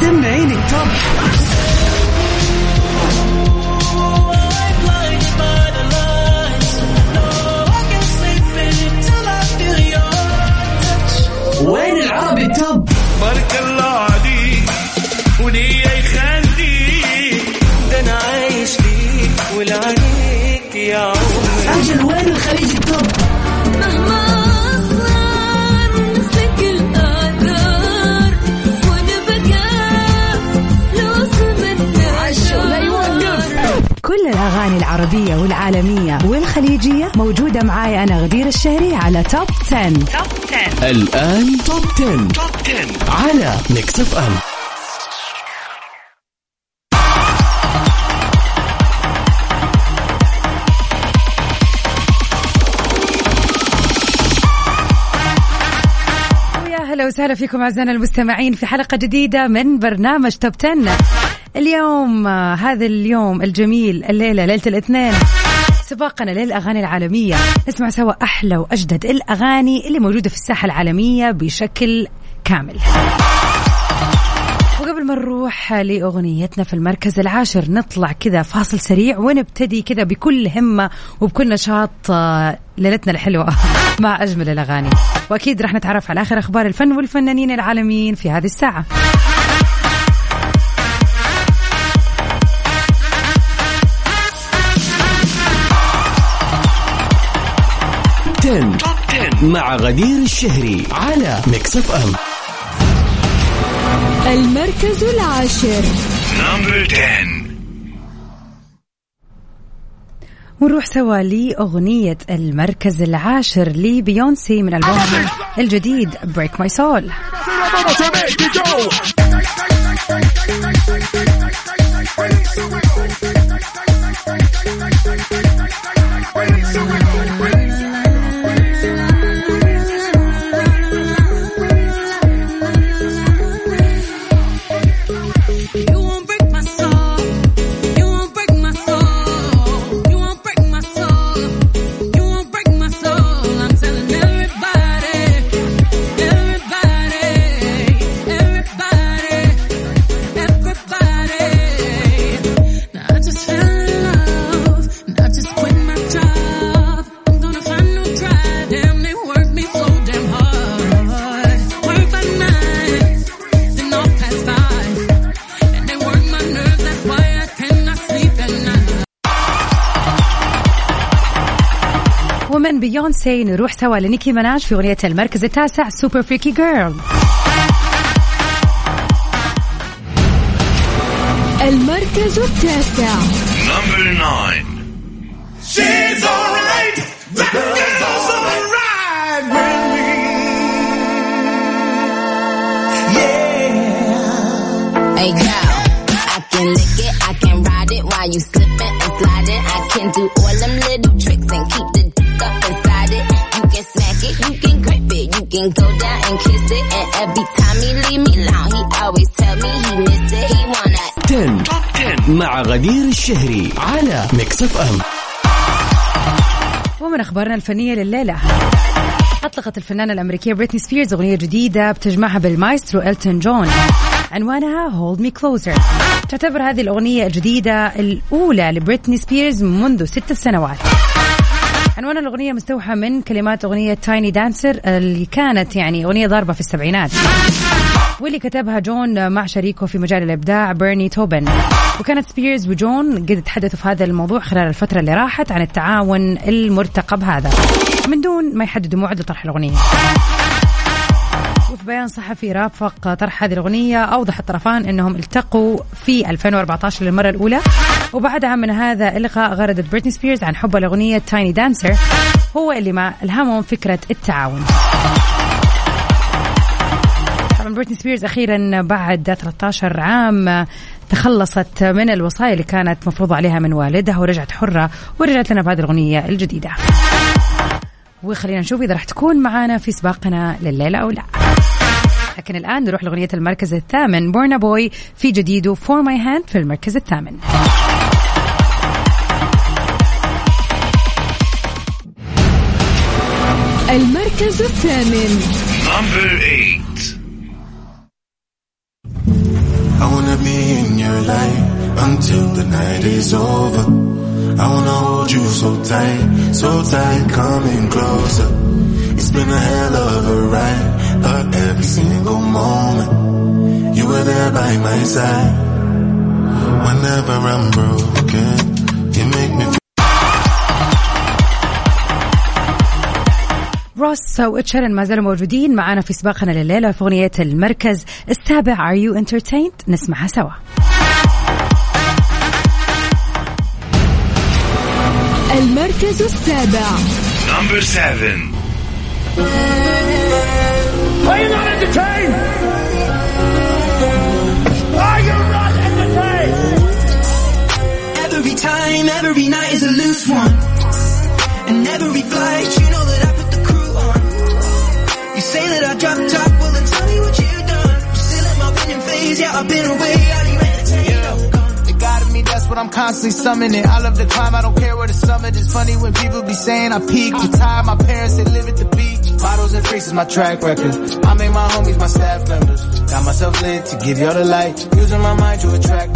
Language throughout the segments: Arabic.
سمعيني توب والخليجية موجودة معاي أنا غدير الشهري على Top 10. الآن Top 10. Top 10 على Mix FM ويا هلا وسهلا فيكم أعزائنا المستمعين في حلقة جديدة من برنامج Top 10 اليوم آه، هذا اليوم الجميل الليلة ليلة الاثنين. سباقنا للأغاني العالمية. نسمع سوا أحلى وأجدد الأغاني اللي موجودة في الساحة العالمية بشكل كامل. وقبل ما نروح لأغنيتنا في المركز العاشر نطلع كذا فاصل سريع ونبتدي كذا بكل همة وبكل نشاط آه، ليلتنا الحلوة مع أجمل الأغاني. وأكيد راح نتعرف على آخر أخبار الفن والفنانين العالميين في هذه الساعة. Top 10 مع غدير الشهري على Mix FM المركز العاشر. Number 10 ونروح سوا لأغنية المركز العاشر لبيونسي من ألبومها الجديد Break My Soul ومن بيونسي نروح سوا لنيكي مناج في أغنية المركز التاسع Super Freaky Girl المركز التاسع Number 9 She's alright That girl's alright with me Hey girl, I can lick it, I can ride it while you slipping and sliding. I can do all can go down and kiss it. And every time he leave me alone, he always tell me he miss it. He wanna 10 Top 10 مع غدير الشهري على Mix FM ومن أخبارنا الفنية لليلة. أطلقت الفنانة الأمريكية بريتني سبيرز أغنية جديدة بتجمعها بالمايسترو إلتون جون. عنوانها Hold Me Closer. تعتبر هذه الأغنية الجديدة الأولى لبريتني سبيرز منذ ست سنوات. عنوان الأغنية مستوحى من كلمات أغنية Tiny Dancer اللي كانت يعني أغنية ضاربة في السبعينات. واللي كتبها جون مع شريكه في مجال الإبداع بيرني توبن وكانت سبيرز وجون قد تحدثوا في هذا الموضوع خلال الفترة اللي راحت عن التعاون المرتقب هذا. من دون ما يحددوا موعد لطرح الأغنية. وفي بيان صحفي رافق طرح هذه الأغنية. أوضح الطرفان أنهم التقوا في 2014 للمرة الأولى. وبعدها من هذا اللقاء غردت بريتني سبيرز عن حبها لأغنية Tiny Dancer هو اللي ما ألهمهم فكرة التعاون. طبعا بريتني سبيرز أخيرا بعد 13 عام تخلصت من الوصاية اللي كانت مفروضة عليها من والدها ورجعت حرة ورجعت لنا بهذه الأغنية الجديدة. وخلينا نشوف إذا راح تكون معانا في سباقنا لليلة أو لا. لكن الآن نروح لأغنية المركز الثامن بورنا بوي في جديده فور ماي هاند في المركز الثامن المركز الثامن نمبر 8 wanna be in your light until the night is over. I wanna hold you so tight, so tight, coming closer. It's been a hell of a ride, but every single moment you were there by my side. Whenever I'm broken, you make me feel روس وتشيرن ما زالوا موجودين معنا في سباقنا لليلة في أغنية المركز السابع Are You Entertained نسمعها سوا المركز السابع Number 7天。constantly summoning. I love the climb, I don't care where the summit. It's funny when people be saying I peaked. Retired, my parents, they live at the beach. Bottles and freaks is my track record. I make my homies my staff members. Got myself lit to give y'all the light. Using my mind to attract.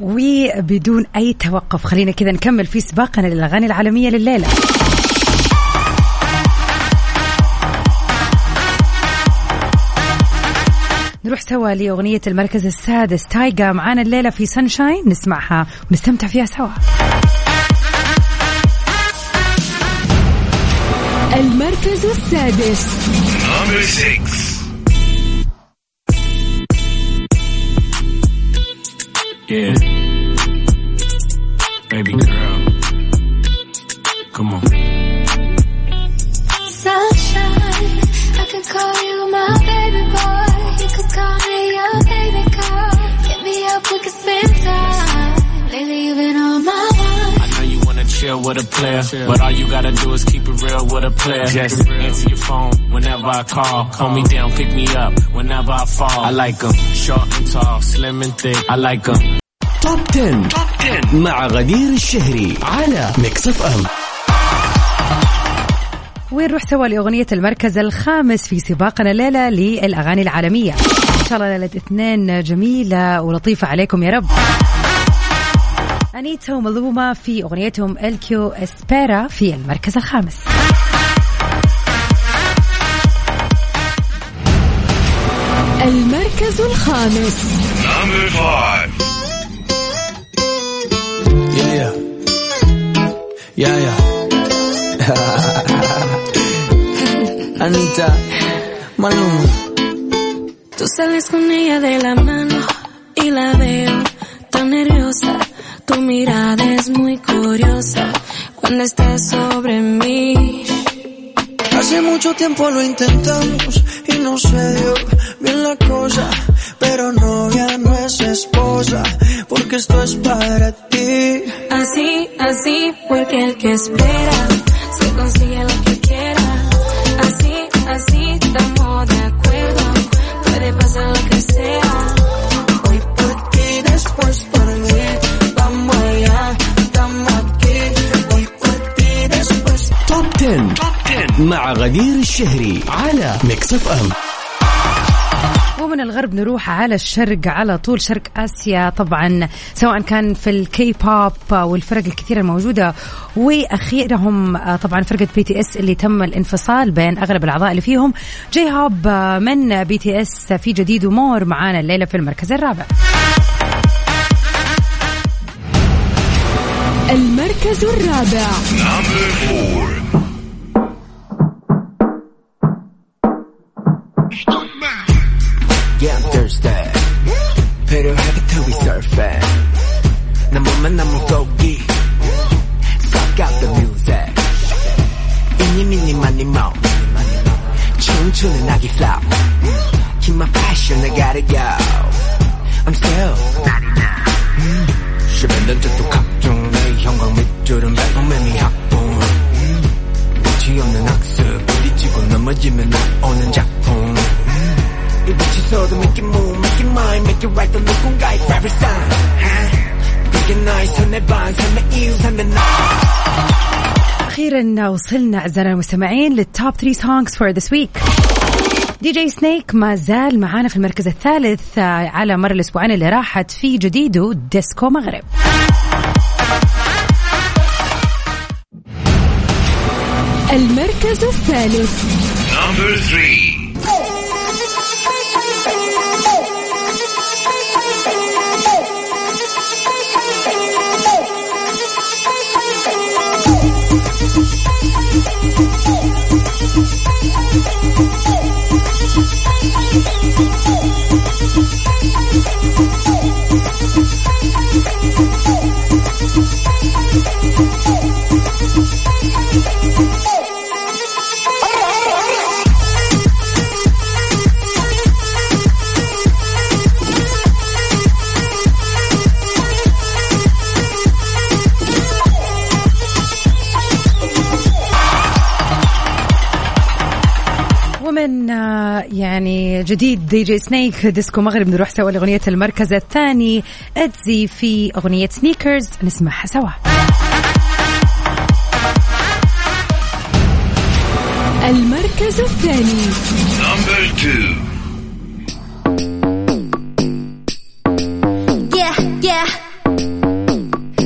وبدون أي توقف خلينا كذا نكمل في سباقنا للأغاني العالمية لليلة نروح سوا لأغنية المركز السادس تايجا معانا الليلة في سانشاين نسمعها ونستمتع فيها سوا المركز السادس. Yeah. Baby girl. Come on. Sunshine, I could call you my baby call me your baby girl. Hit me up, we could spend time. Lately you've been on my mind. I know you wanna chill with a player, but all you gotta do is keep it real with a player. Just answer your phone whenever I call. Hold me down, pick me up whenever I fall. I like 'em short and tall, slim and thick. I like 'em توب 10. مع غدير الشهري على ميكس اف ام ونروح سوا لأغنية المركز الخامس في سباقنا الليلة للأغاني العالمية إن شاء الله ليلة اثنين جميلة ولطيفة عليكم يا رب أنيتا وملومة في أغنيتهم الكيو إسبيرا في المركز الخامس المركز الخامس Number five. Yeah. Yeah, yeah. Maluma. Tú sales con ella de la mano y la veo tan nerviosa. Tu mirada es muy curiosa cuando estás sobre mí. Hace mucho tiempo lo intentamos y no se dio bien la cosa. Pero novia no es esposa, porque esto es para ti. Así, así, porque el que espera se consigue lo que quiera. Así, así, estamos مع غدير الشهري على ميكس اف ام ومن الغرب نروح على الشرق على طول شرق آسيا طبعا سواء كان في الكي بوب والفرق الكثيرة الموجودة وأخيرهم آه، طبعا فرقة BTS اللي تم الانفصال بين أغلب الأعضاء اللي فيهم. J-Hope آه، من BTS في جديده More معانا الليلة في المركز الرابع. المركز الرابع. 난 몸만 난 물고기. Suck out the music. 이니 미니 마니 모. 춤추는 아기 flow. Keep my passion, I gotta go. I'm still 99. 11년 전도 각종 내 형광 밑줄은 백범의 미학봉. 끝이 없는 학습 부딪히고 넘어지면 나오는 작품. 이 빛이 서도 make it move, make it mine, make it right 또 누군가의 favorite sign. أخيرا وصلنا أعزائنا المستمعين لل Top 3 songs for this week DJ Snake ما زال معانا في المركز الثالث آه، على مر الأسبوعين اللي راحت في جديده Disco Maghreb المركز الثالث. جديد DJ Snake Disco Maghreb نروح سوا لأغنية المركز الثاني ITZY في أغنية Sneakers نسمعها سوا المركز الثاني. Yeah, yeah.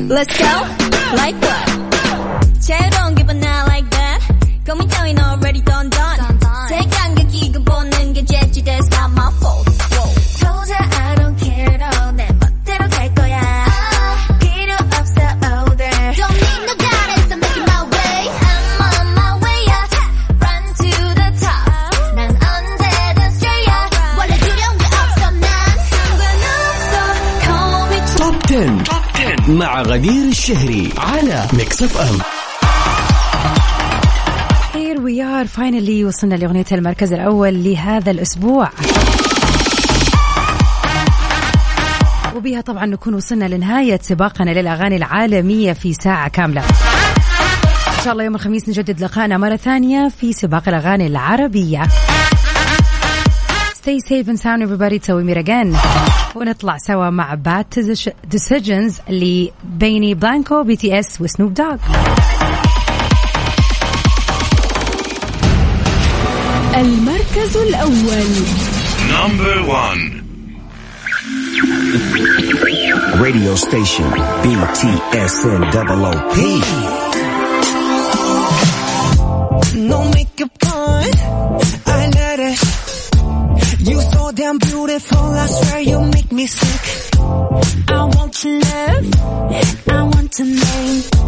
Let's go. Top 10 مع غدير الشهري على Mix FM Here we are finally وصلنا لأغنية المركز الأول لهذا الأسبوع. وبها طبعا نكون وصلنا لنهاية سباقنا للأغاني العالمية في ساعة كاملة. إن شاء الله يوم الخميس نجدد لقائنا مرة ثانية في سباق الأغاني العربية. Stay safe and sound everybody. تسوي ميرجان ونطلع سوا مع Bad Decisions لبيني بلانكو BTS و Snoop Dogg المركز الأول Number one. Radio station BTSN double OP. No makeup on, I let it. You so damn beautiful, I swear you make me sick. I want your love, I want to name.